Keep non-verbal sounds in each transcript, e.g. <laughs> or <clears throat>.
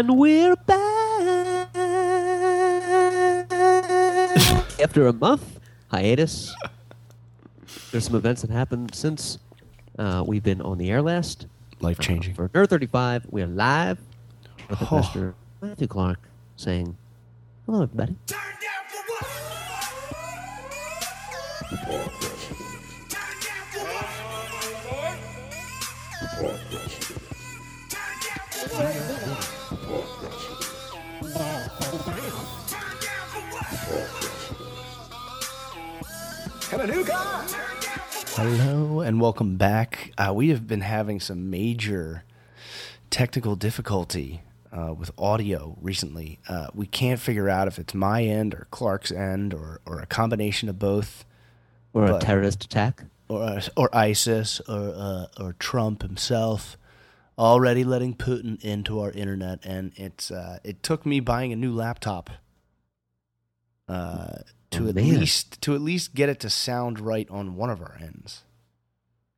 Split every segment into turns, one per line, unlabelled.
And we're back after a month hiatus. There's some events that happened since uh, we've been on the air last.
Life changing.
For Nerd 35, we are live with
Oh.
Mr. Matthew Clark saying, Hello, everybody.
Hello and welcome back. Uh, we have been having some major technical difficulty uh, with audio recently. Uh, we can't figure out if it's my end or Clark's end or, or a combination of both,
Or a terrorist attack.
or or ISIS or uh, or Trump himself. Already letting Putin into our internet, and it's uh, it took me buying a new laptop uh, to
Oh,
at
man.
least to at least get it to sound right on one of our ends.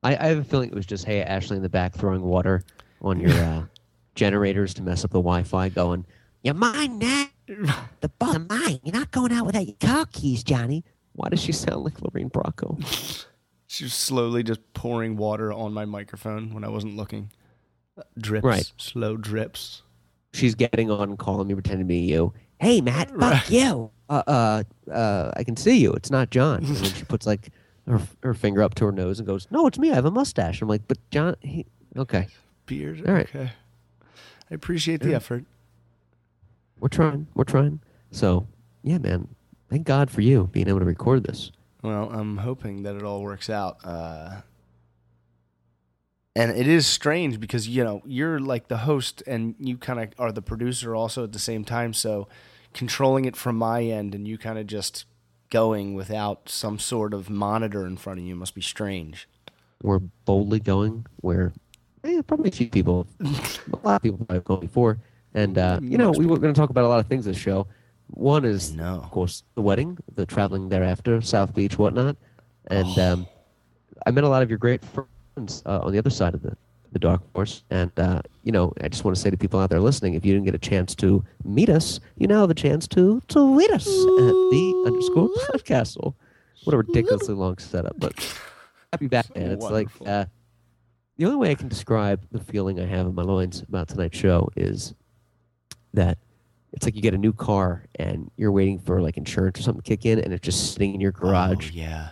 I, I have a feeling it was just, hey, Ashley in the back throwing water on your uh, <laughs> generators to mess up the Wi Fi, going, You're mine now. The are mine. You're not going out without your car keys, Johnny. Why does she sound like Lorraine Bracco? <laughs>
She was slowly just pouring water on my microphone when I wasn't looking. Drips,
Right.
slow drips.
She's getting on, calling me, pretending to be you. Hey, Matt, <laughs> fuck you. Uh, uh, uh, I can see you. It's not Jon. And then she puts like her, her finger up to her nose and goes, No, it's me. I have a mustache. I'm like, But Jon, he, okay.
Beard.
All right.
Okay. I appreciate the
Yeah.
effort.
We're trying. We're trying. So, yeah, man. Thank God for you being able to record this.
Well, I'm hoping that it all works out. Uh, and it is strange because you know you're like the host and you kind of are the producer also at the same time. So controlling it from my end and you kind of just going without some sort of monitor in front of you must be strange.
We're boldly going where eh, probably a few people, a lot of people have gone before. And, uh, you know, we were going to talk about a lot of things this show. One is,
No.
of course, the wedding, the traveling thereafter, South Beach, whatnot. And
Oh.
um, I met a lot of your great friends uh, on the other side of the, the dark horse. And, uh, you know, I just want to say to people out there listening, if you didn't get a chance to meet us, you now have a chance to tweet us at the underscore podcastle. What a ridiculously long setup, but happy back, man. It's
Wonderful.
like uh, the only way I can describe the feeling I have in my loins about tonight's show is that it's like you get a new car and you're waiting for like insurance or something to kick in, and it's just sitting in your garage,
Oh, yeah.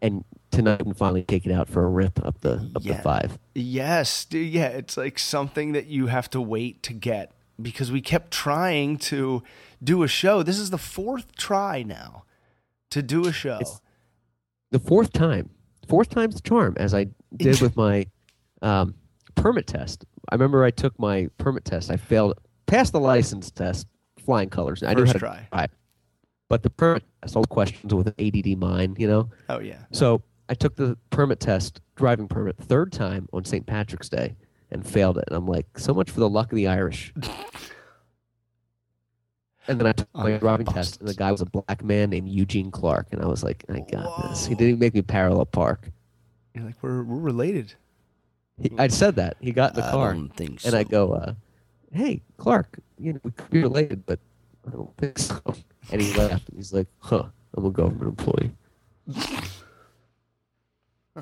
And tonight can finally take it out for a rip up the up
Yeah.
the five.
Yes, yeah, it's like something that you have to wait to get because we kept trying to do a show. This is the fourth try now to do a show.
It's- The fourth time, fourth time's the charm, as I did <laughs> with my um, permit test. I remember I took my permit test. I failed, passed the license test, flying colors. I knew how to
try.
drive. But the permit test, all the questions with an ADD mind, you know.
Oh yeah.
So I took the permit test, driving permit, third time on St. Patrick's Day, and failed it. And I'm like, so much for the luck of the Irish. <laughs> and then I took my
Oh,
driving test, and the guy was a black man named Eugene Clark, and I was like, I got this. He didn't even make me parallel park.
You're like we're we're related.
He, I said that he got in the
I
car,
don't think
and I go, uh, "Hey, Clark, you know we could be related, but I don't think so." And he laughed. And he's like, "Huh? I'm a government employee." <laughs>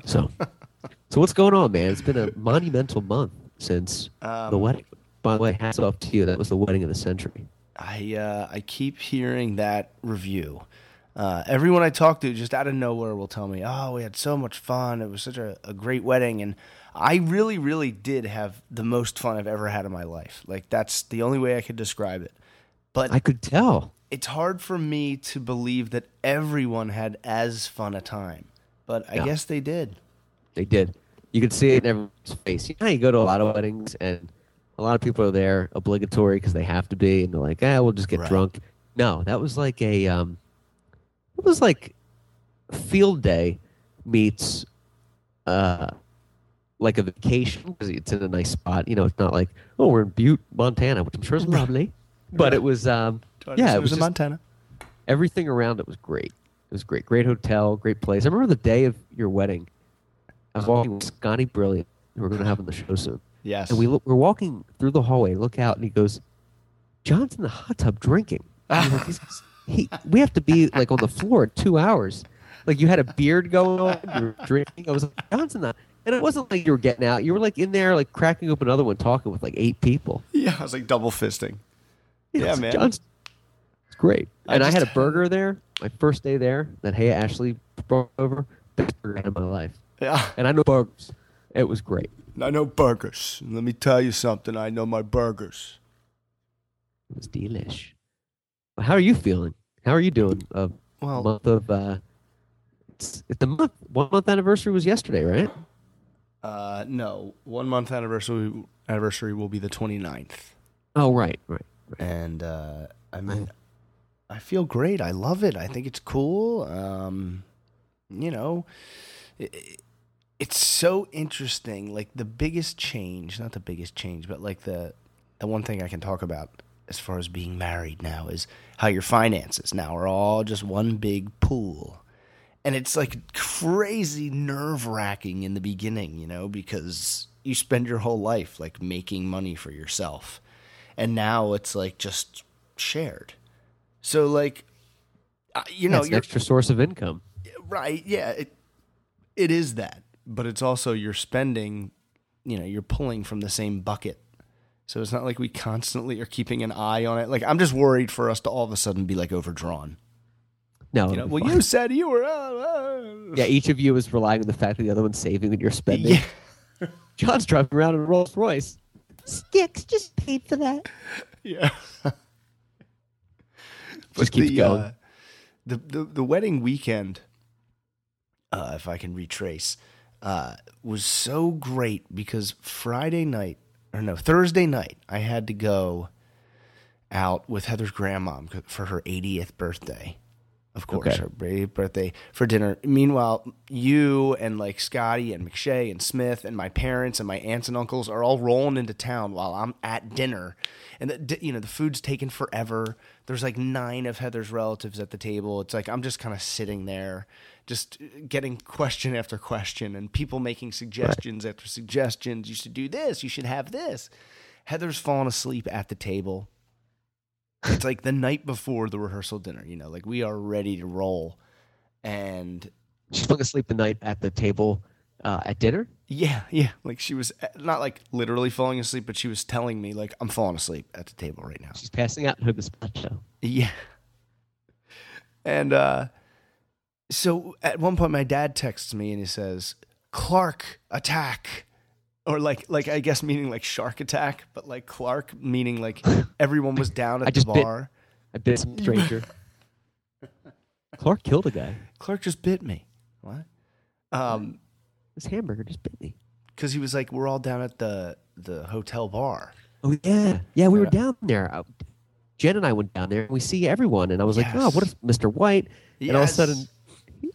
so, so what's going on, man? It's been a monumental month since
Um,
the wedding. By the way, hats off to you. That was the wedding of the century.
I uh, I keep hearing that review. Uh, everyone I talk to, just out of nowhere, will tell me, "Oh, we had so much fun. It was such a, a great wedding." And I really, really did have the most fun I've ever had in my life. Like that's the only way I could describe it. But
I could tell.
it's hard for me to believe that everyone had as fun a time. But I guess they did.
They did. You could see it in everyone's face. You know, you go to a lot of weddings and a lot of people are there obligatory because they have to be, and they're like, "Ah, we'll just get
Right.
drunk." No, that was like a, um, it was like field day meets, uh, like a vacation because it's in a nice spot. You know, it's not like, oh, we're in Butte, Montana, which I'm sure is lovely, but it was, um, yeah, it was
in
just-
Montana.
everything around it was great. It was great. Great hotel, great place. I remember the day of your wedding. I was walking with Scotty Brilliant, who we're going to have on the show soon.
Yes.
And we look, we're walking through the hallway, look out, and he goes, Jon's in the hot tub drinking. Like, "He's- he, we have to be like on the floor in two hours. Like you had a beard going on, you were drinking. I was like, Jon's in the, and it wasn't like you were getting out. You were like in there, like cracking open another one, talking with like eight people.
Yeah, I was like double fisting. Yeah, man.
Jon's it's great.
I
And I, had a burger there, my first day there, that Hey Ashley brought over. Best burger in my life.
Yeah.
And I know burgers. It was great.
I know burgers. Let me tell you something. I know my burgers.
It was delish. How are you feeling? How are you doing? A
Well,
month of uh, it's, it's the month one month anniversary was yesterday, right?
uh, no. One month anniversary anniversary will be the 29th.
Oh, right, right.
And uh, I mean, I feel great. I love it. I think it's cool. Um, you know, it, it's so interesting. Like the biggest change, not the biggest change, but like the the one thing I can talk about as far as being married now is how your finances now are all just one big pool. And it's like crazy nerve wracking in the beginning, you know, because you spend your whole life like making money for yourself and now it's like just shared. So like, you
Yeah,
know,
it's an extra source of income.
right. Yeah, it it is that, but it's also you're spending. You know, you're pulling from the same bucket. So it's not like we constantly are keeping an eye on it. Like I'm just worried for us to all of a sudden be like overdrawn.
No,
You know, well,
fine.
you <laughs> said you were. Uh, uh.
yeah, each of you is relying on the fact that the other one's saving and you're spending.
yeah, <laughs>
Jon's driving around in a Rolls Royce. Sticks just paid for that.
yeah. <laughs>
Just keeps
the,
going.
uh, the the the wedding weekend, uh, if I can retrace, uh, was so great because Friday night or no Thursday night I had to go out with Heather's grandma for her 80th birthday. Of course,
Okay.
her birthday for dinner. Meanwhile, you and like Scotty and McShay and Smith and my parents and my aunts and uncles are all rolling into town while I'm at dinner, and the, you know the food's taken forever. There's like nine of Heather's relatives at the table. It's like I'm just kind of sitting there, just uh, getting question after question, and people making suggestions after suggestions. You should do this. You should have this. Heather's fallen asleep at the table. It's like the night before the rehearsal dinner, you know, like we are ready to roll. And
She's falling asleep the night at the table uh, at dinner.
yeah, yeah, like she was uh, not like literally falling asleep, but she was telling me, like, I'm falling asleep at the table right now.
She's passing out in her gazpacho.
Yeah. And uh, so at one point, my dad texts me and he says, Clark, attack. Or like, like I guess meaning like shark attack, but like Clark meaning like <laughs> everyone was down at
I
the
just bit-
bar.
I bit some stranger. <laughs> Clark killed a guy.
Clark just bit me. What? Um,
This hamburger just bit me.
because he was like, we're all down at the the hotel bar.
Oh yeah, yeah. We were down there. Uh, Jen and I went down there, and we see everyone. And I was like, "Oh, what if Mr. White?" And all of a sudden,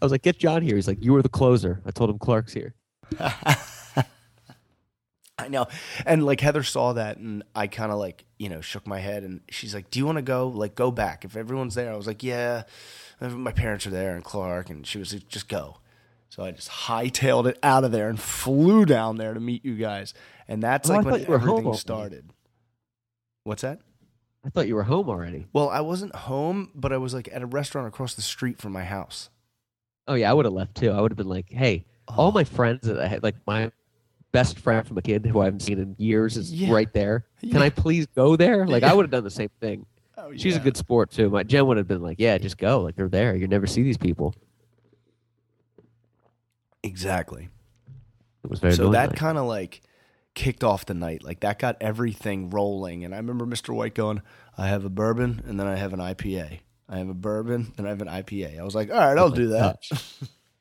I was like, "Get Jon here." He's like, "You were the closer." I told him Clark's here. <laughs>
I know. And like Heather saw that and I kind of like, you know, shook my head and she's like, Do you want to go? Like, go back. If everyone's there, I was like, Yeah, my parents are there and Clark. And she was like, Just go. So I just hightailed it out of there and flew down there to meet you guys. And that's
Oh,
like when
you were home
everything started. What's that?
I thought you were home already.
Well, I wasn't home, but I was like at a restaurant across the street from my house.
Oh yeah, I would have left too. I would have been like, "Hey, all oh. my friends that I had, like my best friend from a kid who I haven't seen in years, is
Yeah.
right there. Can
Yeah.
I please go there?" <laughs> Like
Yeah.
I would have done the same thing.
Oh,
She's a good sport too. My Jen would have been like, "Yeah, just go. Like they're there. You never see these people."
Exactly.
It was very
so that kind of like kicked off the night. Like that got everything rolling. And I remember Mr. White going, I have a bourbon and then I have an IPA. I have a bourbon and I have an IPA. I was like, all right, I'll do that.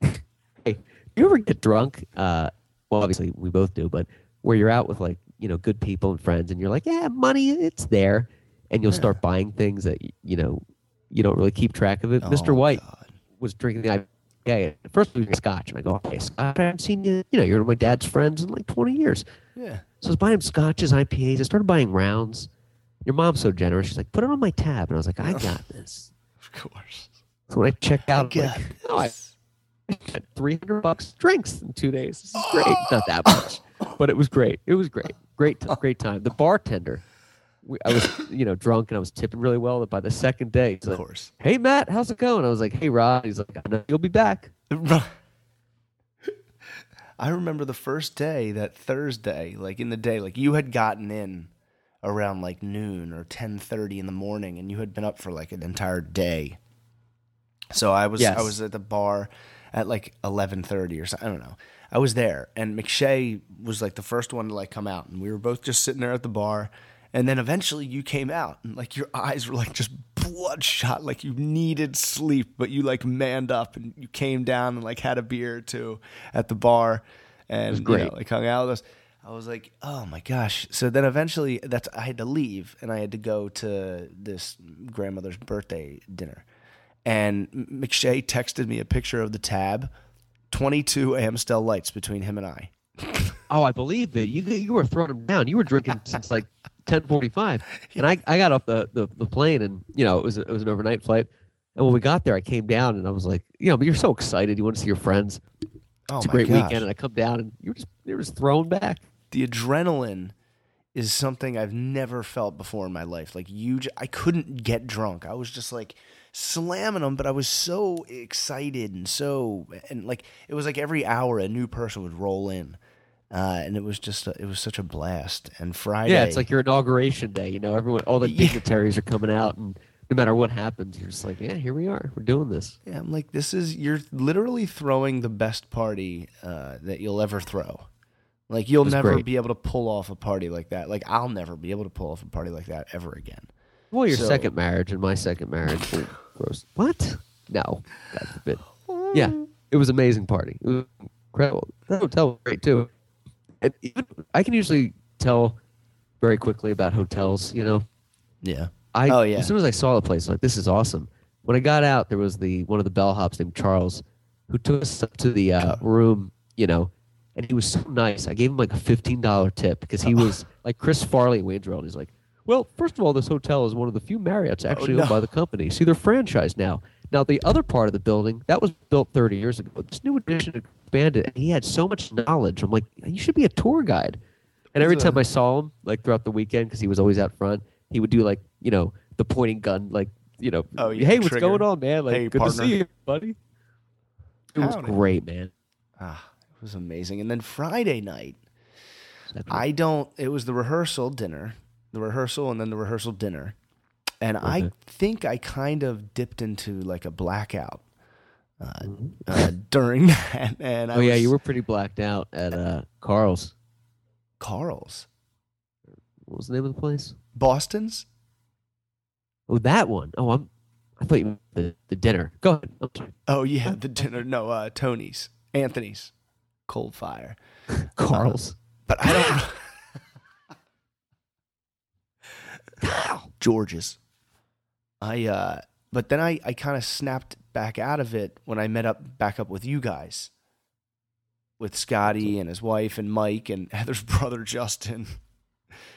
<laughs>
hey, you ever get drunk? Uh, well, obviously we both do, but where you're out with like you know good people and friends, and you're like, yeah, money, it's there, and you'll start buying things that you know you don't really keep track of it. Mr.
Oh,
White
God.
was drinking the IPA. At first, we were scotch, and I go, okay, scotch. I haven't seen you. You know, you're my dad's friends in like 20 years.
Yeah.
So I was buying scotches, IPAs. I started buying rounds. Your mom's so generous. She's like, put it on my tab, and I was like, I <laughs> got this.
Of course.
So when I checked out, I'm like, oh, I spent 300 bucks drinks in two days. This is great. <gasps> Not that much, but it was great. It was great. Great, great time. The bartender, we, I was, you know, drunk and I was tipping really well. But by the second day, he's
Of course.
"Hey Matt, how's it going?" I was like, "Hey Rod." He's like, "I know you'll be back." <laughs>
I remember the first day, that Thursday, like in the day, like you had gotten in around like noon or ten thirty in the morning, and you had been up for like an entire day. So I was
Yes.
I was at the bar at like eleven thirty or something. I don't know. I was there, and McShay was like the first one to like come out, and we were both just sitting there at the bar. And then eventually you came out, and like your eyes were like just bloodshot, like you needed sleep, but you like manned up and you came down and like had a beer or two at the bar, and you know,
great.
like hung out with us. I was like, oh my gosh. So then eventually, that's I had to leave, and I had to go to this grandmother's birthday dinner. And McShay texted me a picture of the tab, 22 Amstel lights between him and I. <laughs>
Oh, I believe it. You you were throwing him down. You were drinking <laughs> since like ten forty five, and I, I got off the, the, the plane and you know it was it was an overnight flight. And when we got there, I came down and I was like, you know, but you're so excited. You want to see your friends.
Oh
It's a great
gosh.
weekend, and I come down and you're just you're just thrown back.
the adrenaline is something I've never felt before in my life. Like you, j- I couldn't get drunk. I was just like slamming them, but I was so excited and so and like it was like every hour a new person would roll in, uh, and it was just a, it was such a blast. And Friday,
Yeah, it's like your inauguration day. You know, everyone, all the <laughs>
Yeah.
dignitaries are coming out, and no matter what happens, you're just like, yeah, here we are. We're doing this.
yeah, I'm like this is you're literally throwing the best party uh, that you'll ever throw. Like you'll never
great.
be able to pull off a party like that. Like I'll never be able to pull off a party like that ever again.
Well, your
So-
second marriage and my second marriage. were gross. What? No, God forbid. Yeah, it was an amazing party. It was incredible. The hotel was great too. And even I can usually tell very quickly about hotels. You know,
Yeah.
I
Oh, yeah.
as soon as I saw the place, like this is awesome. When I got out, there was the one of the bellhops named Charles, who took us up to the uh, room. You know, and he was so nice. I gave him like a fifteen dollar tip because he <laughs> was like Chris Farley Wayne's World. He's like, well, first of all, this hotel is one of the few Marriotts actually
Oh, no.
owned by the company. See, they're franchised now. Now, the other part of the building that was built 30 years ago. This new addition expanded, and he had so much knowledge. I'm like, you should be a tour guide. And every time I saw him, like throughout the weekend, because he was always out front, he would do like, you know, the pointing gun, like, you know,
Oh, yeah,
hey, what's
trigger.
going on, man? Like,
Hey,
good
partner.
to see you, buddy. It was
Howdy.
great, man.
Ah, it was amazing. And then Friday night, I don't. It was the rehearsal dinner, the rehearsal, and then the rehearsal dinner. And I think I kind of dipped into like a blackout uh, uh, during <laughs> that. And I
oh yeah, you were pretty blacked out at uh, Carl's.
Carl's,
What was the name of the place?
Boston's.
Oh, that one. Oh, I'm. I thought you meant the, the dinner. Go ahead.
Oh yeah, the dinner. No, uh, Tony's, Anthony's, Cold Fire. <laughs>
Carl's.
But I don't. <laughs> George's. I uh but then I, I kind of snapped back out of it when I met up back up with you guys. With Scotty and his wife and Mike and <laughs> Heather's brother Justin.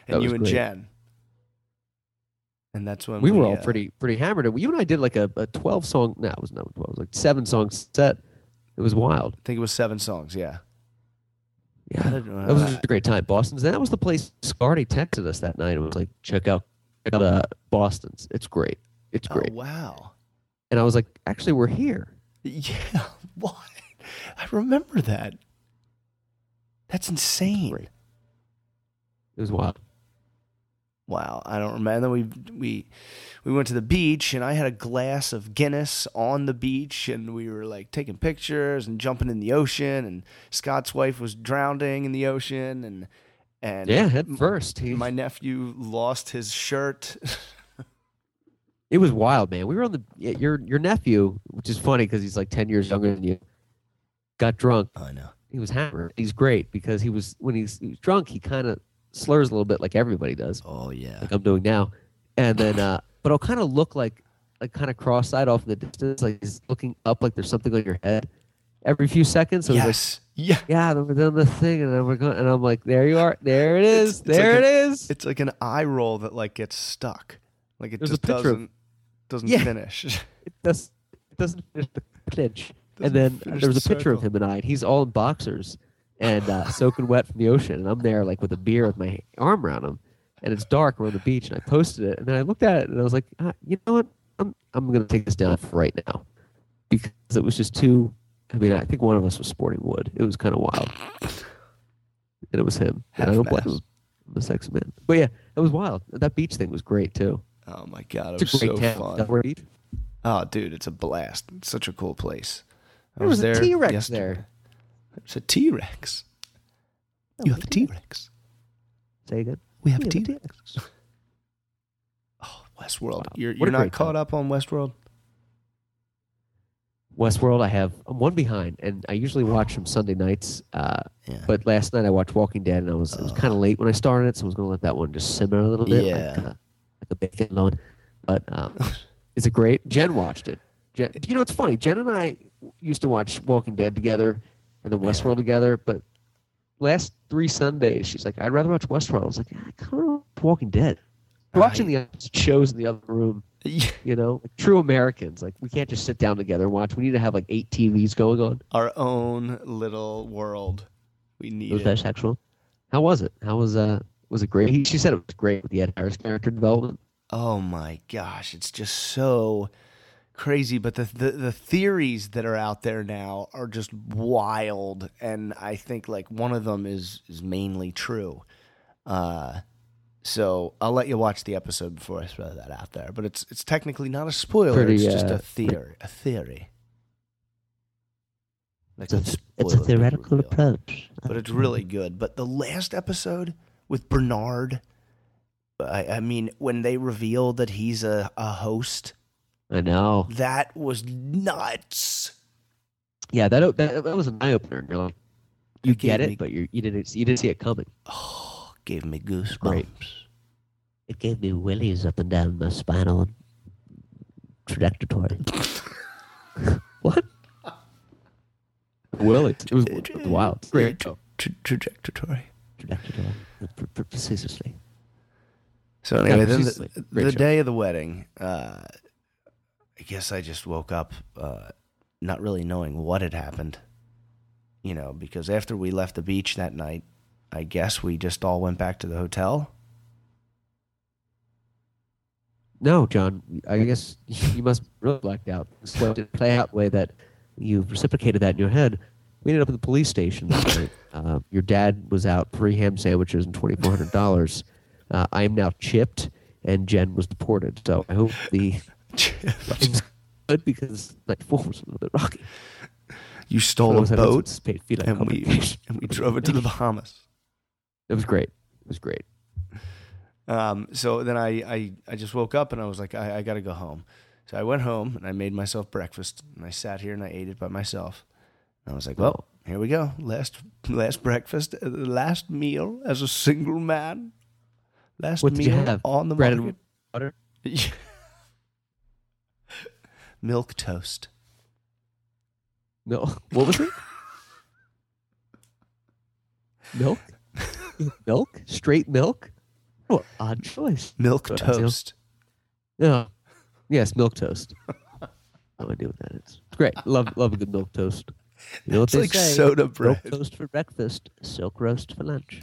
And you and
great.
Jen. And that's when
we were all
uh,
pretty pretty hammered. You and I did like a, a twelve song. No, it was not twelve. It was like seven song set. It was wild.
I think it was seven songs, yeah.
Yeah, that was a great time. Boston's. That was the place. Scotty texted us that night and was like, "Check out, out uh, Boston's. It's great. It's great."
Oh wow.
And I was like, "Actually, we're here."
Yeah. <laughs> What? I remember that. That's insane.
Great. It was wild.
Wow, I don't remember. And then we we we went to the beach, and I had a glass of Guinness on the beach, and we were like taking pictures and jumping in the ocean. And Scott's wife was drowning in the ocean, and and
Yeah, head first. He,
my nephew lost his shirt.
it was wild, man. We were on the your your nephew, which is funny because he's like ten years younger than you. Got drunk.
I know.
He was hammered. He's great because he was when he's, he was drunk. He kind of slurs a little bit, like everybody does.
Oh yeah.
like I'm doing now. And then, uh, but I'll kind of look like, like kind of cross-eyed off in the distance, like he's looking up, like there's something on your head every few seconds. So he's like.
Yeah.
yeah, then we're doing the thing, and then we're going, and I'm like, there you are, there it is,
It's- it's
there
like
it is.
It's like an eye roll that like gets stuck. Like it
There's
just doesn't doesn't
Yeah.
finish. <laughs>
It does, it doesn't finish the clinch.
Doesn't
And then
finish
there was a
the
picture of him and I, and he's all in boxers and uh, soaking wet from the ocean, and I'm there like with a beer with my arm around him, and it's dark. We're on the beach, and I posted it, and then I looked at it, and I was like, ah, you know what? I'm I'm gonna take this down for right now because it was just too. I mean, I think one of us was sporting wood. It was kind of wild, and it was him. And I don't blame him. I'm a sex man, but yeah, it was wild. That beach thing was great too.
Oh my god, it
It's
was
a great
so
town.
fun.
Delray Beach.
Oh, dude, it's a blast. It's such a cool place. I
There was a
there
T-Rex
yesterday.
there.
It's a T Rex.
Oh,
You have a T Rex.
Say again.
We have a
Yeah,
T Rex. Oh, Westworld.
Wow.
You're you're not caught
time.
up on Westworld.
Westworld, I have I'm one behind, and I usually watch them Sunday nights. Uh,
Yeah.
but last night I watched Walking Dead, and I was it was kind of late when I started it, so I was going to let that one just simmer a little bit,
Yeah.
like, uh, like a bacon load. But um, <laughs> is it great? Jen watched it. Jen, you know, it's funny. Jen and I used to watch Walking Dead together, and then Westworld together. But last three Sundays, she's like, "I'd rather watch Westworld." I was like, "I kind of Walking Dead." Watching the shows in the other room you know, like true Americans. Like we can't just sit down together and watch. We need to have like eight TVs going on.
Our own little world. We need
was that sexual. How was it? How was uh was it great? He, she said it was great with the Ed Harris character development.
Oh my gosh, it's just so crazy. But the, the the theories that are out there now are just wild, and I think like one of them is is mainly true. Uh, so I'll let you watch the episode before I throw that out there. But it's it's technically not a spoiler;
Pretty,
it's just
uh,
a theory. A theory. Like
It's a, it's a theoretical
reveal.
approach.
but it's really good. But the last episode with Bernard, I, I mean, when they reveal that he's a, a host,
I know.
that was nuts.
Yeah, that that, that was an eye opener. You're like, you
gave
get it,
me-
but you you didn't you didn't see it coming. <sighs>
Oh, gave me goosebumps.
Great. It gave me willies up and down my spinal trajectory. <laughs> what? Willies. It was, it was wild. Great.
Tra- tra- trajectory.
Trajectory. Pre- pre- Precisely.
So anyway,
Yeah,
then the, the day of the wedding, uh, I guess I just woke up uh, not really knowing what had happened. You know, because after we left the beach that night, I guess we just all went back to the hotel.
No, Jon. I guess <laughs> you must really blacked out. So it didn't play out the way that you've reciprocated that in your head. We ended up at the police station. Uh, your dad was out three ham sandwiches and twenty four hundred dollars. Uh, I am now chipped, and Jen was deported. So I hope the <laughs> good because night four was a little bit rocky.
you stole
So
a boat
feline
and we and we drove it to the Bahamas.
It was great. It was great.
Um, so then I, I, I just woke up and I was like, I, I got to go home. So I went home and I made myself breakfast and I sat here and I ate it by myself. And I was like, well, here we go. Last last breakfast, uh, last meal as a single man. Last
What
meal
you have?
on the
Bread
market.
and butter. <laughs>
Milk toast.
No. What was it? <laughs> milk? Milk? Straight milk? What odd choice.
Milk toast.
Yeah. Yes, milk toast. <laughs> no idea what that is. It's great. Love love a good milk toast. You know
It's like
say?
soda bread.
Milk toast for breakfast, silk roast for lunch.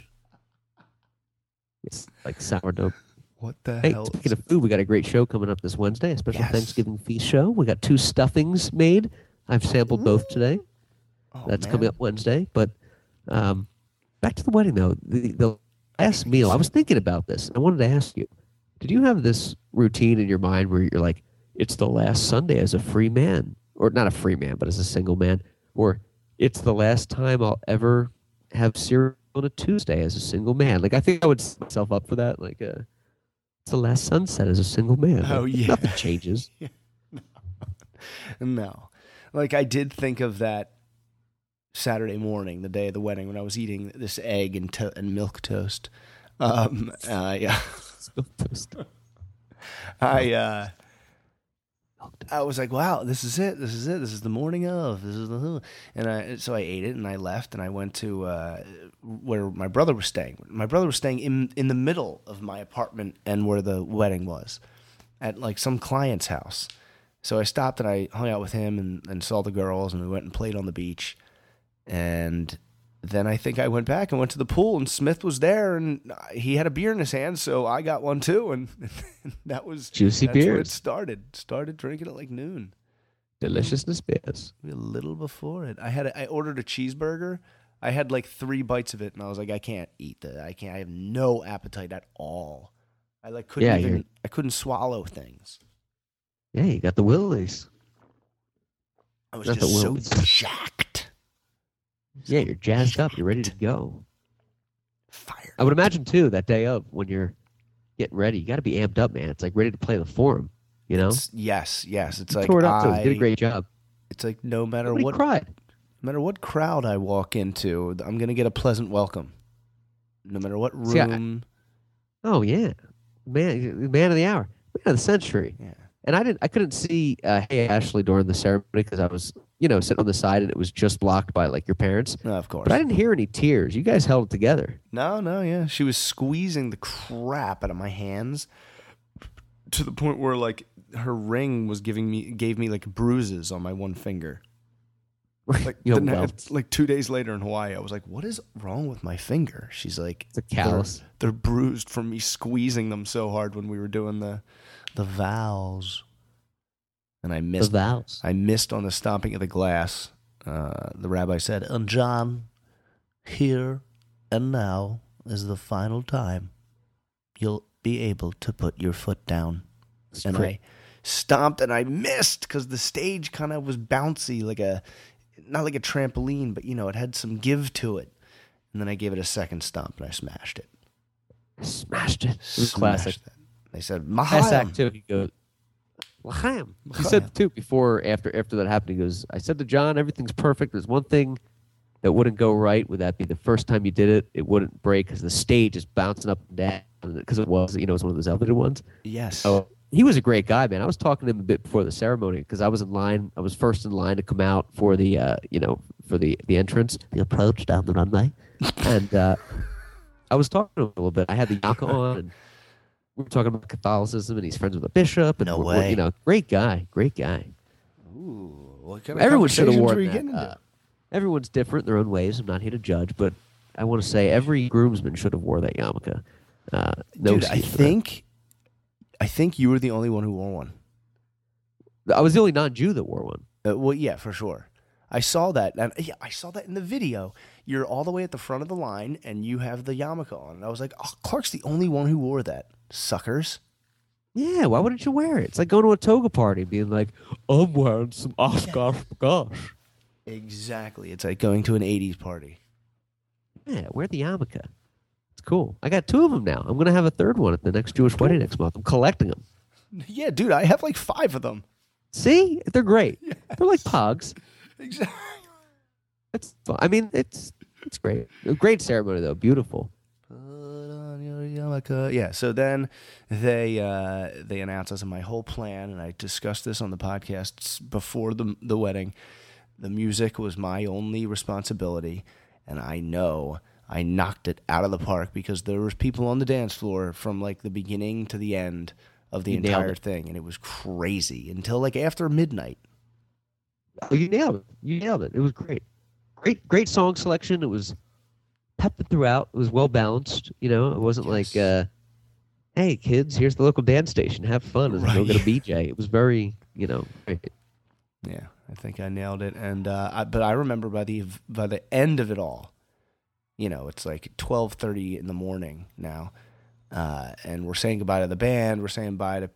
It's like sourdough.
What the
Hey,
hell?
speaking of food, we got a great show coming up this Wednesday, a special
Yes.
Thanksgiving feast show. We got two stuffings made. I've sampled both today.
Oh,
That's
man.
coming up Wednesday. But um, back to the wedding, though. The, the last meal, I was thinking about this. I wanted to ask you did you have this routine in your mind where you're like, it's the last Sunday as a free man, or not a free man, but as a single man, or it's the last time I'll ever have cereal on a Tuesday as a single man? Like, I think I would set myself up for that. Like, uh, it's the last sunset as a single man.
Oh,
Like,
yeah.
Nothing changes. <laughs>
No. Like I did think of that Saturday morning, the day of the wedding, when I was eating this egg and to- and milk toast. Um, uh, yeah, <laughs> I uh, I was like, wow, this is it. This is it. This is the morning of. This is the and I so I ate it and I left and I went to uh, where my brother was staying. My brother was staying in in the middle of my apartment and where the wedding was, at like some client's house. So I stopped and I hung out with him and, and saw the girls and we went and played on the beach. And then I think I went back and went to the pool, and Smith was there, and he had a beer in his hand, so I got one too, and <laughs> that was
Juicy
that's where it started. Started drinking at like noon,
Deliciousness beers.
a little before it. I had a, I ordered a cheeseburger. I had like three bites of it, and I was like, I can't eat that. I can't. I have no appetite at all. I like couldn't
Yeah,
even.
you're-
I couldn't swallow things.
Yeah, you got the willies.
I was
Not
just so jacked.
Yeah, you're jazzed up. You're ready to go.
Fire.
I would imagine too that day of when you're getting ready, you got to be amped up, man. It's like ready to play the forum. You know,
It's- yes, yes. It's
You
like
tore it up.
I.
Did a great job.
It's like no matter
Nobody
what
cried.
no matter what crowd I walk into, I'm gonna get a pleasant welcome. No matter what
See, I-
room.
Oh yeah, man, man of the hour, man of the century.
yeah.
And I didn't, I couldn't see uh, Hey Ashley during the ceremony because I was, you know, sitting on the side and it was just blocked by like your parents.
No, of course.
But I didn't hear any tears. You guys held it together.
No, no, yeah. She was squeezing the crap out of my hands to the point where like her ring was giving me gave me like bruises on my one finger. <laughs> Like
You know,
the
well,
like two days later in Hawaii, I was like, "What is wrong with my finger?" She's like,
it's a callus.
They're, they're bruised from me squeezing them so hard when we were doing the the vows, and I missed The
vows.
I missed on the stomping of the glass. Uh, the rabbi said, "And Jon, here and now is the final time. You'll be able to put your foot down."
It's
and
great.
I stomped and I missed because the stage kind of was bouncy, like a not like a trampoline, but you know, it had some give to it. And then I gave it a second stomp and I smashed it.
Smashed it. It classic.
it. They said,
Last act
Mahayam.
too. He goes, L'chaim. He said too before after after that happened. He goes, I said to Jon, everything's perfect. There's one thing that wouldn't go right. Would that be the first time you did it? It wouldn't break because the stage is bouncing up and down because it was you know it was one of those elevated ones.
Yes.
Oh, he was a great guy, man. I was talking to him a bit before the ceremony because I was in line. I was first in line to come out for the, uh, you know, for the the entrance, the approach down the runway, <laughs> and uh, I was talking to him a little bit. I had the yaka on, and we were talking about Catholicism, and he's friends with a bishop. And
No
we're- we're- You know, great guy, great guy.
Ooh, what kind of
Everyone should have worn that. Uh, everyone's different in their own ways. I'm not here to judge, but I want to say every groomsman should have wore that yarmulke. Uh, no
Dude, I think, I think you were the only one who wore one.
I was the only non-Jew that wore one.
Uh, well, yeah, for sure. I saw that, and yeah, I saw that in the video. You're all the way at the front of the line, and you have the yarmulke on. And I was like, "Oh, Clark's the only one who wore that." Suckers.
Yeah, why wouldn't you wear it? It's like going to a toga party being like, I'm wearing some Oshkosh gosh.
Exactly. It's like going to an '80s party.
Yeah, wear the yarmulke. It's cool. I got two of them now. I'm going to have a third one at the next Jewish wedding next month. I'm collecting them. <laughs>
Yeah, dude, I have like five of them.
See? They're great. <laughs> They're like pogs.
Exactly.
It's fun. I mean, it's it's great. A great ceremony, though. Beautiful.
Put on your yarmulke. Yeah. So then they uh, they announced us and my whole plan, and I discussed this on the podcasts before the the wedding. The music was my only responsibility, and I know I knocked it out of the park because there was people on the dance floor from like the beginning to the end of the
You
entire thing, and it was crazy until like after midnight.
Oh, you nailed it. You nailed it. It was great. Great, great song selection. It was pepped throughout. It was well balanced. You know, it wasn't like, uh, "Hey, kids, here's the local dance station. Have fun and go
Right.
get a BJ." It was very, you know, great.
Yeah, I think I nailed it. And uh, I, but I remember by the by the end of it all, you know, it's like twelve thirty in the morning now, uh, and we're saying goodbye to the band. We're saying bye to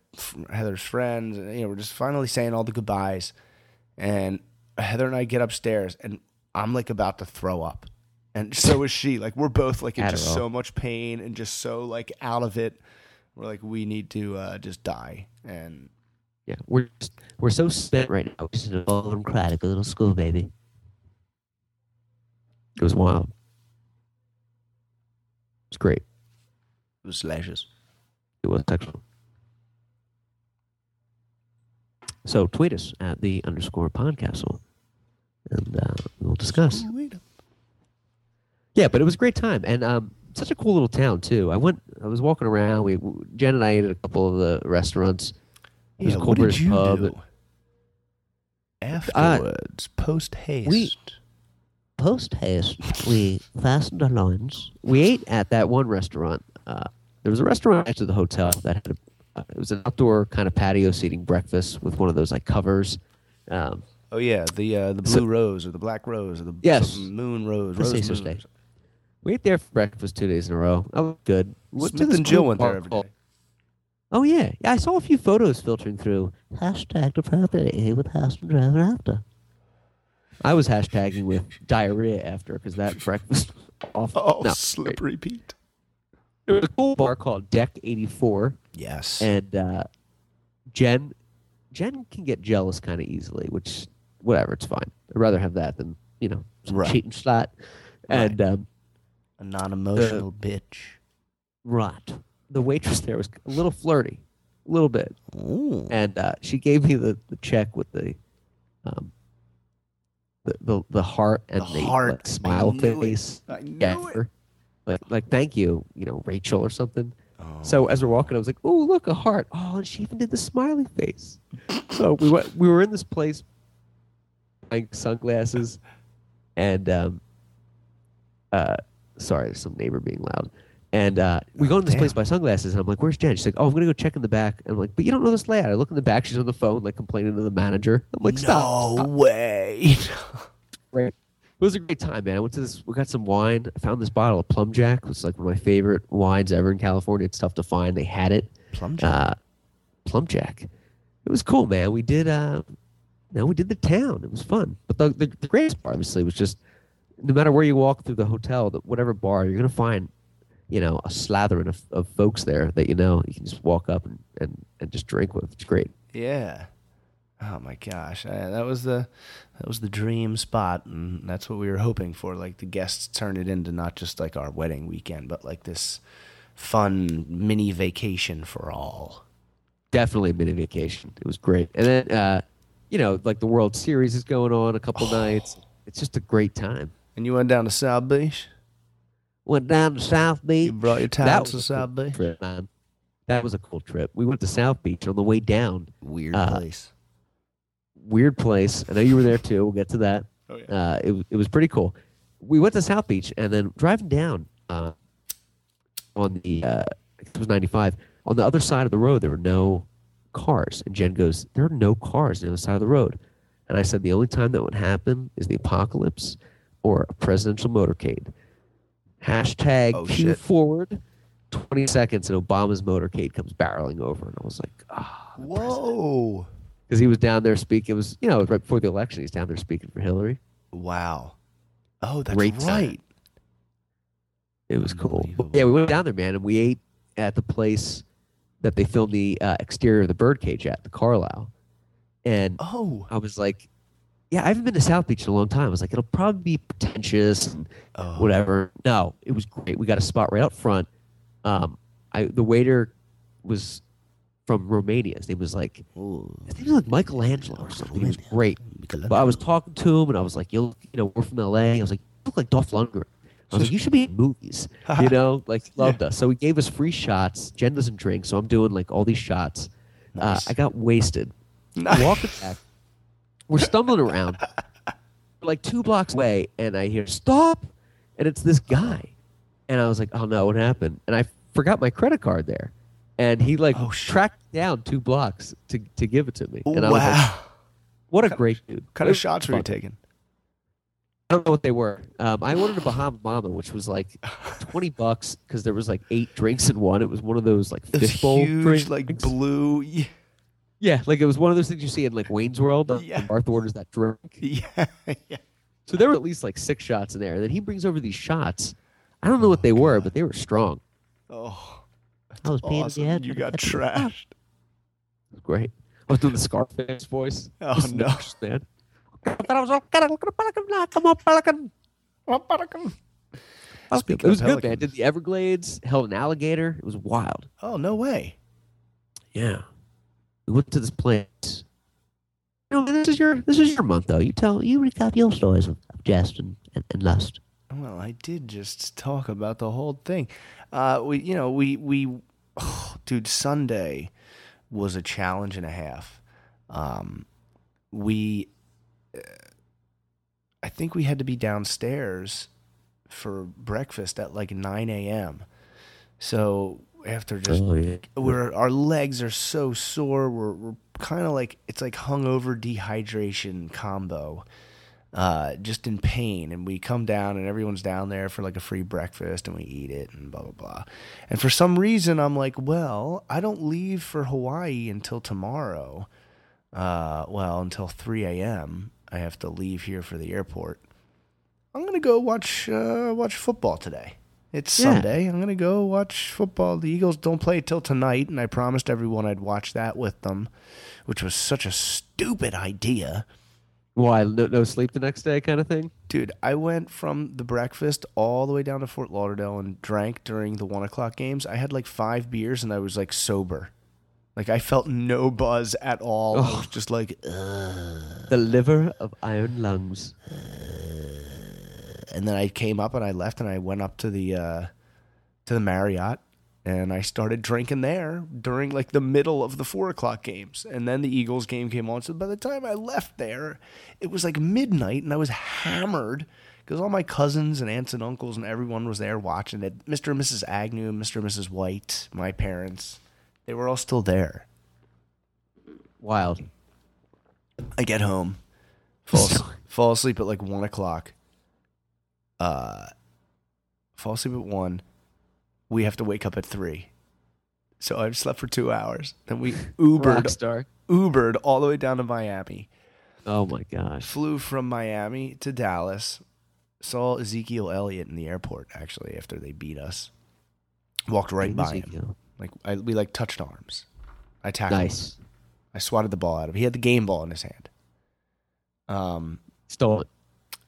Heather's friends. And, you know, we're just finally saying all the goodbyes. And Heather and I get upstairs, and I'm like about to throw up, and so is she. Like we're both like in just so much pain and just so like out of it. We're like we need to uh, just die. And
Yeah, we're just, we're so spent right now. We just all and cried like a little school baby. It was wild. It's great.
it was lashes.
It was sexual. So tweet us at the underscore podcastle, and uh, we'll discuss. Yeah, but it was a great time, and um, such a cool little town too. I went, I was walking around. We Jen and I ate at a couple of the restaurants. There's
Yeah,
a cool
what did you
pub.
do afterwards, post haste?
post haste, we fastened our loins. We ate at that one restaurant. Uh, there was a restaurant next to the hotel that had a, uh, it was an outdoor kind of patio seating breakfast with one of those like covers. Um,
Oh yeah, the uh, the blue
So-
rose or the black rose or the
Yes.
moon rose. Rose moon.
steak. we ate there for breakfast two days in a row. That was good. Went
Smith and Jill went there every day.
Oh yeah, yeah. I saw a few photos filtering through. Hashtag the property with hashtag driver after. I was hashtagging with diarrhea after because that <laughs> breakfast was awful.
Oh,
No,
slippery Pete.
There was a cool bar called Deck 84,
Yes.
and uh, Jen, Jen can get jealous kind of easily, which whatever, it's fine. I'd rather have that than you know some
Right.
cheating slot. And um,
a non-emotional bitch.
right, the waitress there was a little flirty, a little bit.
Ooh.
and uh, she gave me the, the check with the um the the, the heart and
The
the,
heart.
like, smile
I
face.
I knew
Yeah,
it.
like like thank you, you know, Rachel or something.
Oh.
So as we're walking, I was like, "Oh, look, a heart!" Oh, and she even did the smiley face. so we went. We were in this place buying sunglasses, and um, uh, sorry, there's some neighbor being loud. And uh, we go in this place by sunglasses, and I'm like, "Where's Jen?" She's like, "Oh, I'm gonna go check in the back." And I'm like, "But you don't know this layout." I look in the back. She's on the phone, like complaining to the manager. I'm like, "Stop!"
no
stop."
way. <laughs>
Great. It was a great time, man. I went to this. We got some wine. I found this bottle of PlumpJack. It was like one of my favorite wines ever in California. It's tough to find. They had it
Plum jam.
uh, PlumpJack. It was cool, man. We did, uh, no, we did the town. It was fun. But the, the, the greatest part, obviously, was just no matter where you walk through the hotel, the, whatever bar, you're gonna find, you know, a slathering of, of folks there that you know you can just walk up and, and, and just drink with. It's great.
Yeah. Oh my gosh, Uh, that was the that was the dream spot, and that's what we were hoping for. Like the guests turned it into not just like our wedding weekend, but like this fun mini vacation for all.
Definitely a mini vacation. It was great. And then, uh, you know, like the World Series is going on a couple nights. It's just a great time.
And you went down to South Beach.
Went down to South Beach.
You brought your
That
towels
was
to
a
South
cool
Beach.
trip, man. That was a cool trip. We went to South Beach on the way down.
Weird
Uh,
place.
Weird place. I know you were there too. We'll get to that. <laughs>
Oh yeah.
Uh, it, it was pretty cool. We went to South Beach and then driving down uh, on the, uh, it was 95, on the other side of the road, there were no cars. And Jen goes, There are no cars on the other side of the road. And I said, The only time that would happen is the apocalypse or a presidential motorcade. Hashtag
Oh,
cue
shit.
forward 20 seconds and Obama's motorcade comes barreling over. And I was like, Ah,
Whoa.
because he was down there speaking. It was, you know, was right before the election. He's down there speaking for Hillary.
Wow. Oh, that's
Great time.
right.
It was cool. Yeah, we went down there, man, and we ate at the place that they filmed the uh, exterior of the birdcage at, the Carlyle. And
Oh.
I was like, yeah, I haven't been to South Beach in a long time. I was like, it'll probably be pretentious and
oh.
whatever. No, it was great. We got a spot right up front. Um, I the waiter was from Romania. His name was like
Ooh.
his name was like Michelangelo or something. He was great. But I was talking to him, and I was like, "You, you know, we're from LA." I was like, "You look like Dolph Lundgren." I was like, "You should be in movies." You <laughs> know, like loved us. So he gave us free shots. Jen doesn't drink, so I'm doing like all these shots. Uh, I got wasted.
Nice.
Walking back, we're stumbling around, like two blocks away, and I hear "stop," and it's this guy, and I was like, "Oh no, what happened?" And I forgot my credit card there, and he like
Oh,
tracked down two blocks to to give it to me, and I was like, "What a great dude!"
What kind of shots were you taking?
I don't know what they were. Um, I ordered a Bahama Mama, which was like twenty bucks because there was like eight drinks in one. It was one of those like fishbowl
huge,
drinks.
like blue. Yeah.
yeah, like it was one of those things you see in like Wayne's World. uh,
Yeah.
when Martha orders that drink. <laughs>
Yeah. yeah.
So there were at least like six shots in there. And then he brings over these shots. I don't know what they were, but they were strong.
Oh,
I was peeing in
awesome.
the head.
You got
I had to-
trashed.
It was great. I was doing the Scarface voice.
Oh, no.
nervous, man.
Speaking
it was all gotta look at a pack
of
good, man.
pelicans.
Did the Everglades, held an alligator. It was wild.
Oh, no way.
Yeah. We went to this place. You know, this is your this is your month though. You tell you recap your stories of, of jest and, and, and lust.
Well, I did just talk about the whole thing. Uh, we, you know, we, we, oh, dude, Sunday was a challenge and a half. Um, we, I think we had to be downstairs for breakfast at like 9 a.m. So after just
Oh, yeah.
we're our legs are so sore. We're we're kind of like it's like hungover dehydration combo. Uh, just in pain, and we come down, and everyone's down there for like a free breakfast, and we eat it, and blah blah blah. And for some reason, I'm like, well, I don't leave for Hawaii until tomorrow. Uh, well, until 3 a.m. I have to leave here for the airport. I'm gonna go watch uh, watch football today. It's
Yeah.
Sunday. I'm gonna go watch football. The Eagles don't play till tonight, and I promised everyone I'd watch that with them, which was such a stupid idea.
Why? No, no sleep the next day, kind of thing.
Dude, I went from the breakfast all the way down to Fort Lauderdale and drank during the one o'clock games. I had like five beers and I was like sober. Like I felt no buzz at all. I was just like, Ugh.
The liver of iron lungs.
and then I came up and I left and I went up to the uh, to the Marriott and I started drinking there during like the middle of the four o'clock games. And then the Eagles game came on. So by the time I left there, it was like midnight and I was hammered because all my cousins and aunts and uncles and everyone was there watching it. Mr. and Mrs. Agnew, Mr. and Mrs. White, my parents, they were all still there.
Wild.
I get home, fall, <laughs> fall asleep at like one o'clock. Uh, fall asleep at one. We have to wake up at three. So I've slept for two hours. Then we <laughs> Ubered. Ubered all the way down to Miami.
Oh my gosh.
Flew from Miami to Dallas. Saw Ezekiel Elliott in the airport actually after they beat us. Walked right by him. Like I, we like touched arms. I tackled him.
Nice.
I swatted the ball out of him. He had the game ball in his hand. Um,
Stole it.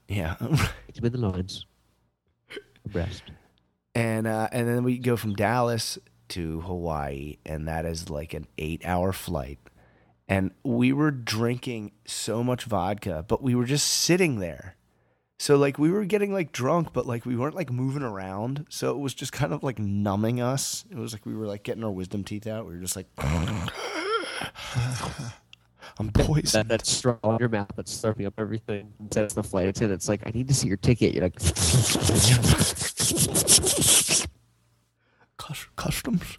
yeah. <laughs>
Him in the lines. Abreast.
and uh, and then we go from Dallas to Hawaii, and that is like an eight-hour flight. And we were drinking so much vodka, but we were just sitting there. So like we were getting like drunk, but like we weren't like moving around. So it was just kind of like numbing us. It was like we were like getting our wisdom teeth out. We were just like, <laughs> I'm poisoned.
That, that straw in your mouth that's slurping up everything. And sends the flight attendant. It's like, I need to see your ticket. You're like, <laughs>
customs.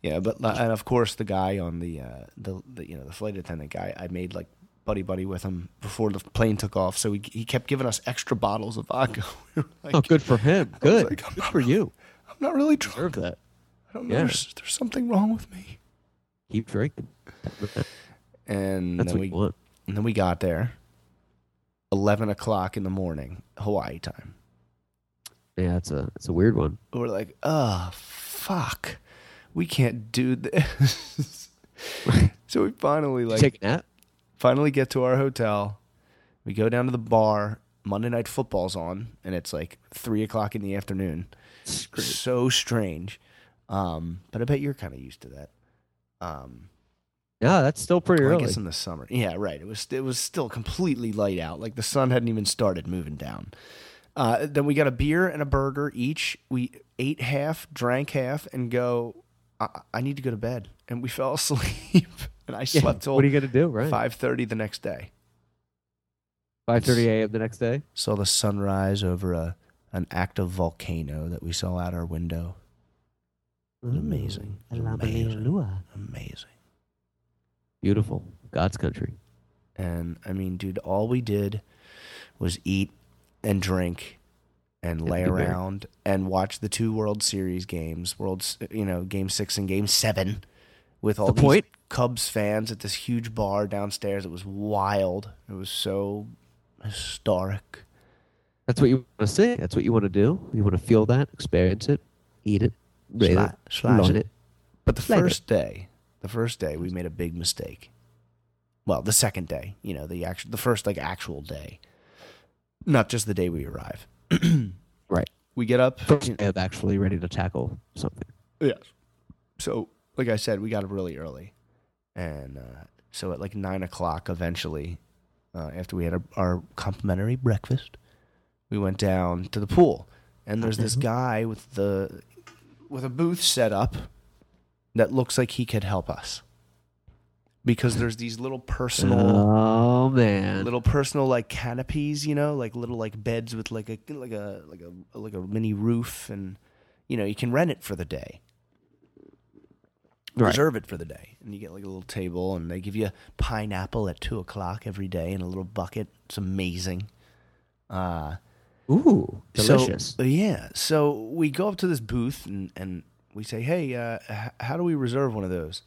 Yeah, but and of course the guy on the uh, the, the you know the flight attendant guy, I made like buddy buddy with him before the plane took off, so he he kept giving us extra bottles of vodka. <laughs> We like,
oh, good for him. Good.
like,
good
not
for you.
I'm not really drunk.
Deserve that.
I don't know.
Yeah.
There's, there's something wrong with me.
Keep drinking.
And
That's
then
what
we
want.
and then we got there, eleven o'clock in the morning, Hawaii time.
Yeah, it's a it's a weird one.
We're like, oh fuck, we can't do this. <laughs> so we finally like
Take a nap.
Finally get to our hotel. We go down to the bar. Monday night football's on, and it's like three o'clock in the afternoon. So strange. Um, but I bet you're kind of used to that. Um,
Yeah, that's still pretty
well, I guess in the summer. Yeah, right. It was it was still completely light out. Like the sun hadn't even started moving down. Uh, then we got a beer and a burger each. We ate half, drank half, and go. I, I need to go to bed, and we fell <laughs> asleep. And I
Yeah,
slept till
what are you gonna do? Right.
five thirty the next day.
Five thirty a.m. the next day.
saw the sunrise over a an active volcano that we saw out our window. Amazing. Amazing. Amazing.
Beautiful. God's country.
And I mean, dude, all we did was eat and drink and
And
lay
be merry.
around and watch the two World Series games, World's you know, game six and game seven with all
The
these
point?
Cubs fans at this huge bar downstairs. It was wild. It was so historic.
That's what you want to see. That's what you want to do. You want to feel that, experience it, eat it, rate
Sli-
it,
it.
it.
But the
Flavor.
first day, the first day, we made a big mistake. Well, the second day, you know, the actual, the first like actual day, not just the day we arrive. <clears throat>
Right.
We get up.
First day of actually ready to tackle something.
Yes. So, like I said, we got up really early, and uh, so at like nine o'clock, eventually, uh, after we had our, our complimentary breakfast, we went down to the pool, and there's this guy with the with a booth set up that looks like he could help us. because there's these little personal
Oh man.
little personal like canopies, you know, like little like beds with like a like a like a like a mini roof, and you know you can rent it for the day,
Right.
reserve it for the day, and you get like a little table, and they give you a pineapple at two o'clock every day in a little bucket. It's amazing. Uh,
Ooh, delicious.
So, yeah, so we go up to this booth and and we say, hey, uh, h- how do we reserve one of those?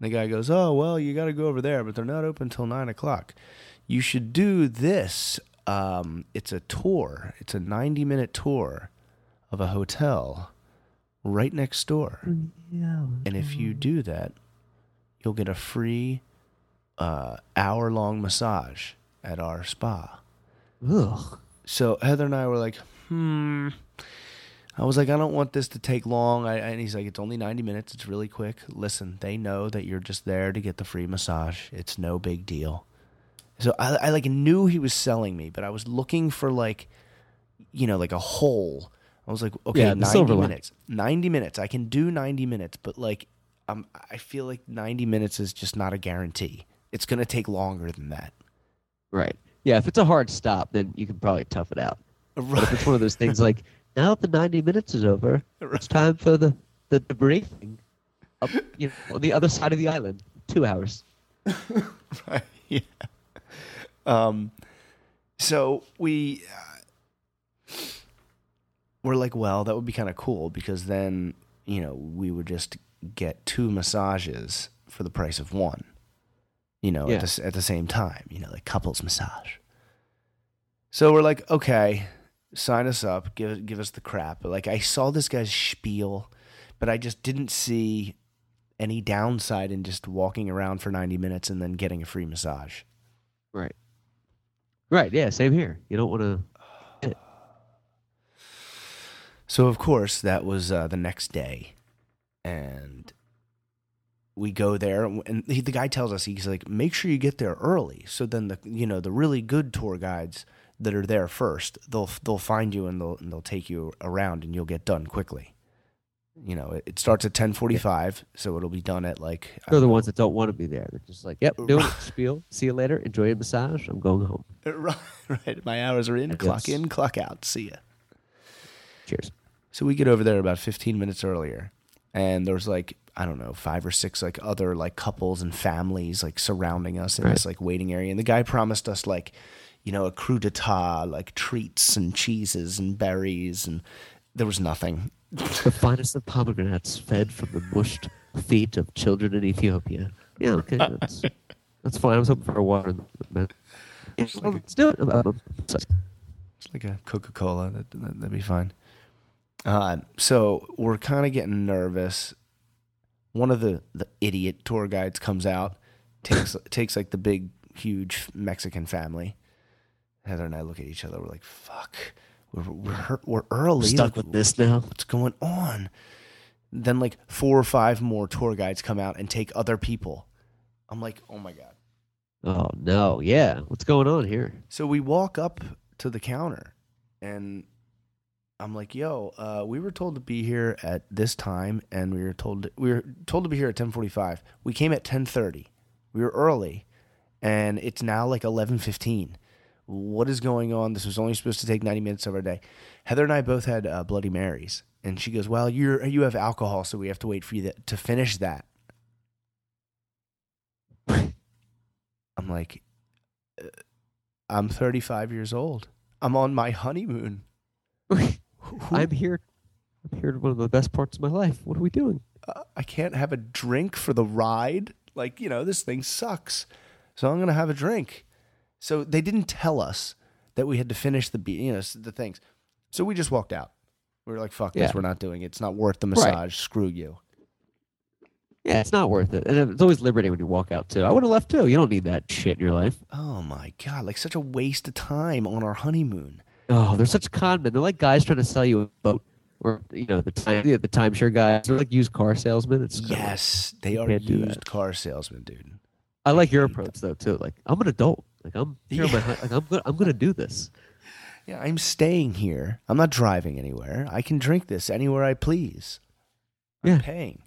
And the guy goes, oh well, you got to go over there, but they're not open till nine o'clock. You should do this. Um, it's a tour. It's a ninety minute tour of a hotel right next door.
yeah.
And if you do that, you'll get a free uh, hour long massage at our spa.
Ugh.
So Heather and I were like, hmm. I was like, I don't want this to take long. I, and he's like, it's only 90 minutes. It's really quick. Listen, they know that you're just there to get the free massage. It's no big deal. So I, I like knew he was selling me, but I was looking for like, you know, like a hole. I was like, okay,
Yeah,
90 minutes. 90 minutes. I can do 90 minutes, but like, um, I feel like 90 minutes is just not a guarantee. It's going to take longer than that.
Right. Yeah, if it's a hard stop, then you can probably tough it out. <laughs> But
Right.
if it's one of those things like, now that the 90 minutes is over, it's time for the, the debriefing up you know, on the other side of the island. Two hours. <laughs>
right. Yeah. Um. So we uh, were like, well, that would be kind of cool because then you know we would just get two massages for the price of one. You know,
Yeah.
at the at the same time. You know, like couples massage. So we're like, okay, sign us up, give give us the crap. But like, I saw this guy's spiel, but I just didn't see any downside in just walking around for 90 minutes and then getting a free massage.
Right. Right. Yeah. Same here. You don't want to.
So, of course, that was uh, the next day. And we go there, and he, the guy tells us, he's like, make sure you get there early. So then, the you know, the really good tour guides that are there first, they'll they'll find you and they'll and they'll take you around, and you'll get done quickly. You know, it, it starts at ten forty five, so it'll be done at like
They're the
don't
ones that don't want to be there. They're just like, yep, doing it. <laughs> Spiel. See you later. Enjoy your massage. I'm going home. <laughs>
right, right. My hours are in. Clock in, clock out. See ya.
Cheers.
So we get over there about 15 minutes earlier, and there's like I don't know five or six like other like couples and families like surrounding us in
Right.
this like waiting area. And the guy promised us like you know a crudita like treats and cheeses and berries, and there was nothing.
The finest of pomegranates fed from the mushed feet of children in Ethiopia. Yeah, okay. That's, <laughs> that's fine. I was hoping for a water. Man. Yeah, let's do it. Um, um, so-
It's like a Coca Cola. That, that that'd be fine. Uh, so we're kind of getting nervous. One of the, the idiot tour guides comes out, takes <laughs> takes like the big huge Mexican family. Heather and I look at each other. We're like, "Fuck, we're we're, we're early.
Stuck
Like,
with this now.
What's going on?" Then like four or five more tour guides come out and take other people. I'm like, "Oh my god."
Oh no! Yeah, what's going on here?
So we walk up to the counter, and I'm like, "Yo, uh, we were told to be here at this time, and we were told we were told to be here at 10:45. We came at 10:30. We were early, and it's now like 11:15. What is going on? This was only supposed to take 90 minutes of our day." Heather and I both had uh, Bloody Marys, and she goes, "Well, you're you have alcohol, so we have to wait for you to, to finish that." <laughs> I'm like, uh, I'm 35 years old. I'm on my honeymoon. <laughs> Who-
I'm here. I'm here at one of the best parts of my life. What are we doing?
uh, I can't have a drink for the ride. Like, you know, this thing sucks. So I'm going to have a drink. So they didn't tell us that we had to finish the, be- you know, the things. So we just walked out. We were like, fuck
Yeah.
this. We're not doing it. It's not worth the massage. Screw you.
Yeah, it's not worth it. And it's always liberating when you walk out too. I would have left too. You don't need that shit in your life.
Oh my God. Like such a waste of time on our honeymoon.
Oh, they're such con men. They're like guys trying to sell you a boat, or you know the time yeah, the timeshare guys. They're like used car salesmen. It's
Yes. They are used car salesmen, dude.
I like your approach though too. Like I'm an adult. Like I'm here. on my,
Yeah.
like I'm gonna I'm gonna do this.
Yeah, I'm staying here. I'm not driving anywhere. I can drink this anywhere I please. I'm
Yeah.
paying.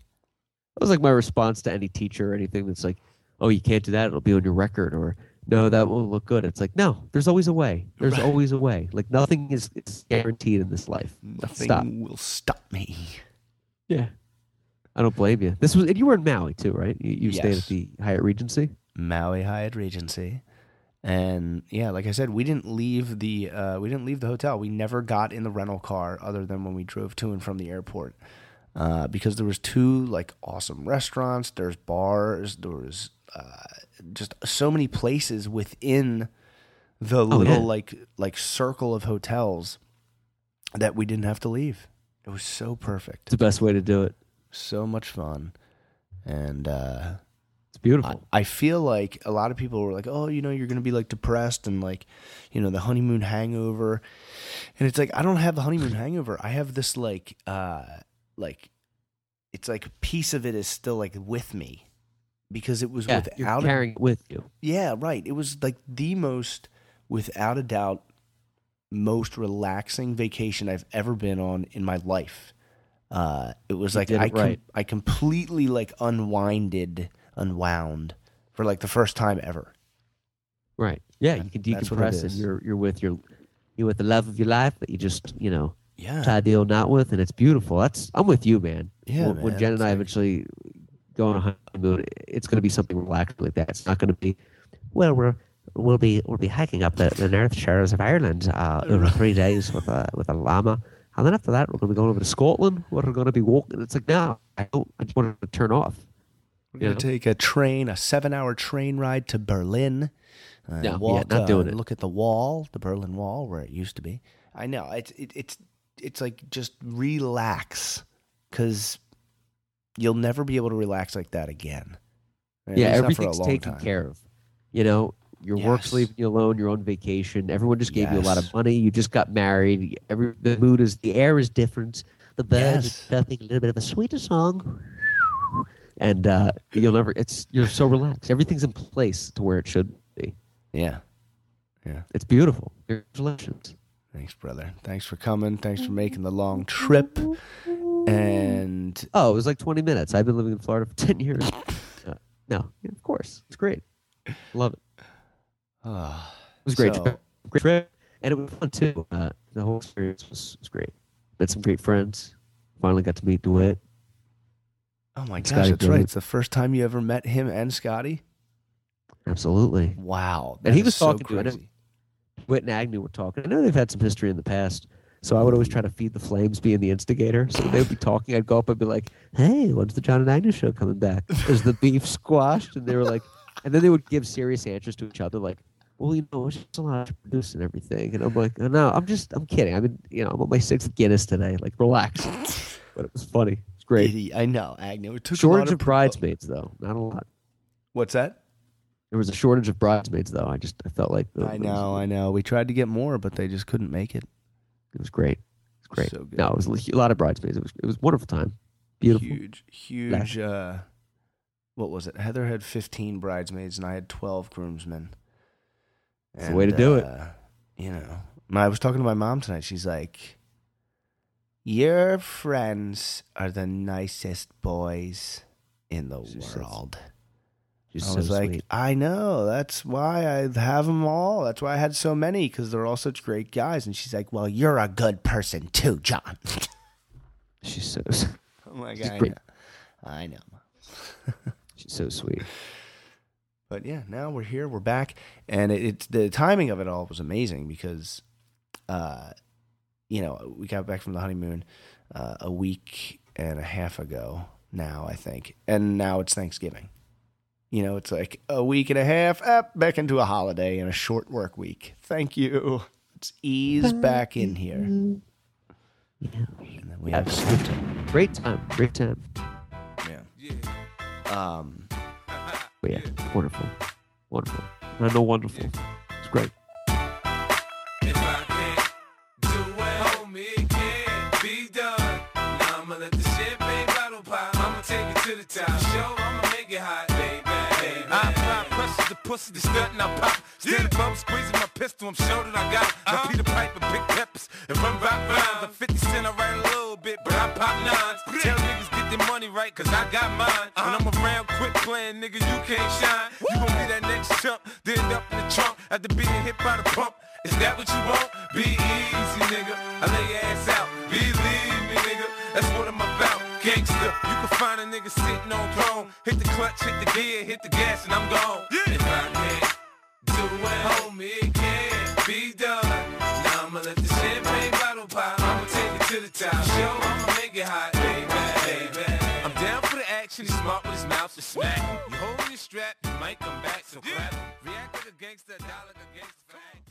That was like my response to any teacher or anything that's like, oh, you can't do that. It'll be on your record, or no, that won't look good. It's like no, there's always a way. There's
Right.
always a way. Like nothing is is guaranteed in this life.
Nothing
Stop.
will stop me.
Yeah. I don't blame you. This was and you were in Maui too, right? You, you stayed at the Hyatt Regency.
Maui Hyatt Regency. And yeah, like I said, we didn't leave the uh, we didn't leave the hotel. We never got in the rental car other than when we drove to and from the airport, uh, because there was two like awesome restaurants. There's bars. There was uh, just so many places within the little
yeah.
like like circle of hotels that we didn't have to leave. It was so perfect,
It's the best way to do it.
so much fun, and. uh
It's beautiful.
I, I feel like a lot of people were like, oh, you know, you're going to be like depressed and like, you know, the honeymoon hangover. And it's like, I don't have the honeymoon <laughs> hangover. I have this like, uh, like, it's like a piece of it is still like with me because it was
yeah, you're
without, a,
carrying it with you.
yeah, right. It was like the most, without a doubt, most relaxing vacation I've ever been on in my life. Uh, it was
You
like I
it right.
I completely like unwinded, unwound for like the first time ever.
Right. Yeah, you can
that's what it
decompress and you're you're with your you're with the love of your life that you just, you know,
Yeah,
tie a deal not with and it's beautiful. That's I'm with you, man.
Yeah,
When, when Jen and I
like-
eventually go on a honeymoon, it's gonna be something relaxing like that. It's not gonna be well we're we'll be we'll be hiking up the, the North Shores of Ireland uh, over three days with a with a llama. And then after that we're gonna be going over to Scotland. Where We're gonna be walking it's like no, I don't I just want to turn off.
we're gonna take a train, a seven-hour train ride to Berlin. And
No, yeah, not
uh,
doing
and
it.
Look at the wall, the Berlin Wall, where it used to be. I know it's it, it's it's like just relax, because you'll never be able to relax like that again. At
yeah,
for a
everything's taken
time.
care of. You know, your work's
Yes.
leaving you alone. You're on vacation. Everyone just gave you a lot of money. You just got married. Every the mood is the air is different. The birds
Yes.
are chirping a little bit of a sweeter song, and uh, you'll never. It's you're so relaxed. Everything's in place to where it should be.
Yeah, yeah.
It's beautiful. Congratulations.
Thanks, brother. Thanks for coming. Thanks for making the long trip. And
Oh, it was like 20 minutes. I've been living in Florida for <laughs> 10 years. Uh, no, yeah, of course, it's great. Love it.
uh,
It was a great
So-
trip. Great trip. And it was fun too. Uh, the whole experience was, was great. Met some great friends. Finally got to meet DeWitt.
oh my gosh,
Scotty
that's right. It's the first time you ever met him and Scotty.
Absolutely.
Wow,
And he was
so
talking to- I know- and Agnew were talking. I know they've had some history in the past. So I would always try to feed the flames, being the instigator. So they would be talking. I'd go up and be like, "Hey, when's the Jon and Agnew show coming back? Is the beef squashed?" And they were like, and then they would give serious answers to each other, like, "Well, you know, it's just a lot to produce and everything." And I'm like, oh, "No, I'm just, I'm kidding. I mean, you know, I'm on my sixth Guinness today. Like, relax." <laughs> But it was funny. It's great.
I know, Agnew. It took a lot
Shortage of
pro-
bridesmaids, though. Not a lot.
What's that?
There was a shortage of bridesmaids, though. I just, I felt like it
I know, I know. We tried to get more, but they just couldn't make it.
It was great. It was great.
So good.
No, it was a lot of bridesmaids. It was, it was a wonderful time. Beautiful.
Huge, huge. Uh, what was it? Heather had 15 bridesmaids, and I had 12 groomsmen.
That's the way to do it.
uh, You know, I was talking to my mom tonight. She's like, "Your friends are the nicest boys in the
She
world."
She's
I was like,
sweet.
I know. That's why I have them all. That's why I had so many because they're all such great guys. And she's like, Well, you're a good person too, Jon. <laughs>
She's so, <laughs>
I'm like,
She's
I know. I know. <laughs>
she's so sweet.
But yeah, now we're here. We're back, and it, it's the timing of it all was amazing because, uh, you know, we got back from the honeymoon uh, a week and a half ago now, I think, and now it's Thanksgiving. You know, it's like a week and a half, up back into a holiday and a short work week. Thank you. Let's ease back in here, and
Yeah.
then we
Yeah,
have
a good time. Great time. Great time.
yeah. Um,
But yeah, wonderful. Wonderful. I know wonderful. It's great.
To
pussy, the stunting I pop. Steady bum squeezing my pistol, I'm sure that I got it. My uh-huh. Peter Piper, big peppers, and run rock rhymes. I'm 50 cent, I write a little bit, but I pop nines. Tell niggas get their money right cause I got mine. When uh-huh. I'm around quit playing, nigga, you can't shine. You gon' be that next chump, then up in the trunk after being hit by the pump. Is that what you want? Be easy, nigga. I lay your ass out. Believe me, nigga. That's what I'm about. Gangster. You can find a nigga sitting on throne. Hit the clutch, hit the gear, hit the gas, and I'm gone. Yeah. If I can't do it, homie, it can't be done. Now I'ma let the champagne bottle pop. I'ma take it to the top. Show, I'ma make it hot, baby, baby. I'm down for the action. He's smart with his mouth to smack. You holding your strap, you might come back, so clap. React like a gangster, die like a gangster.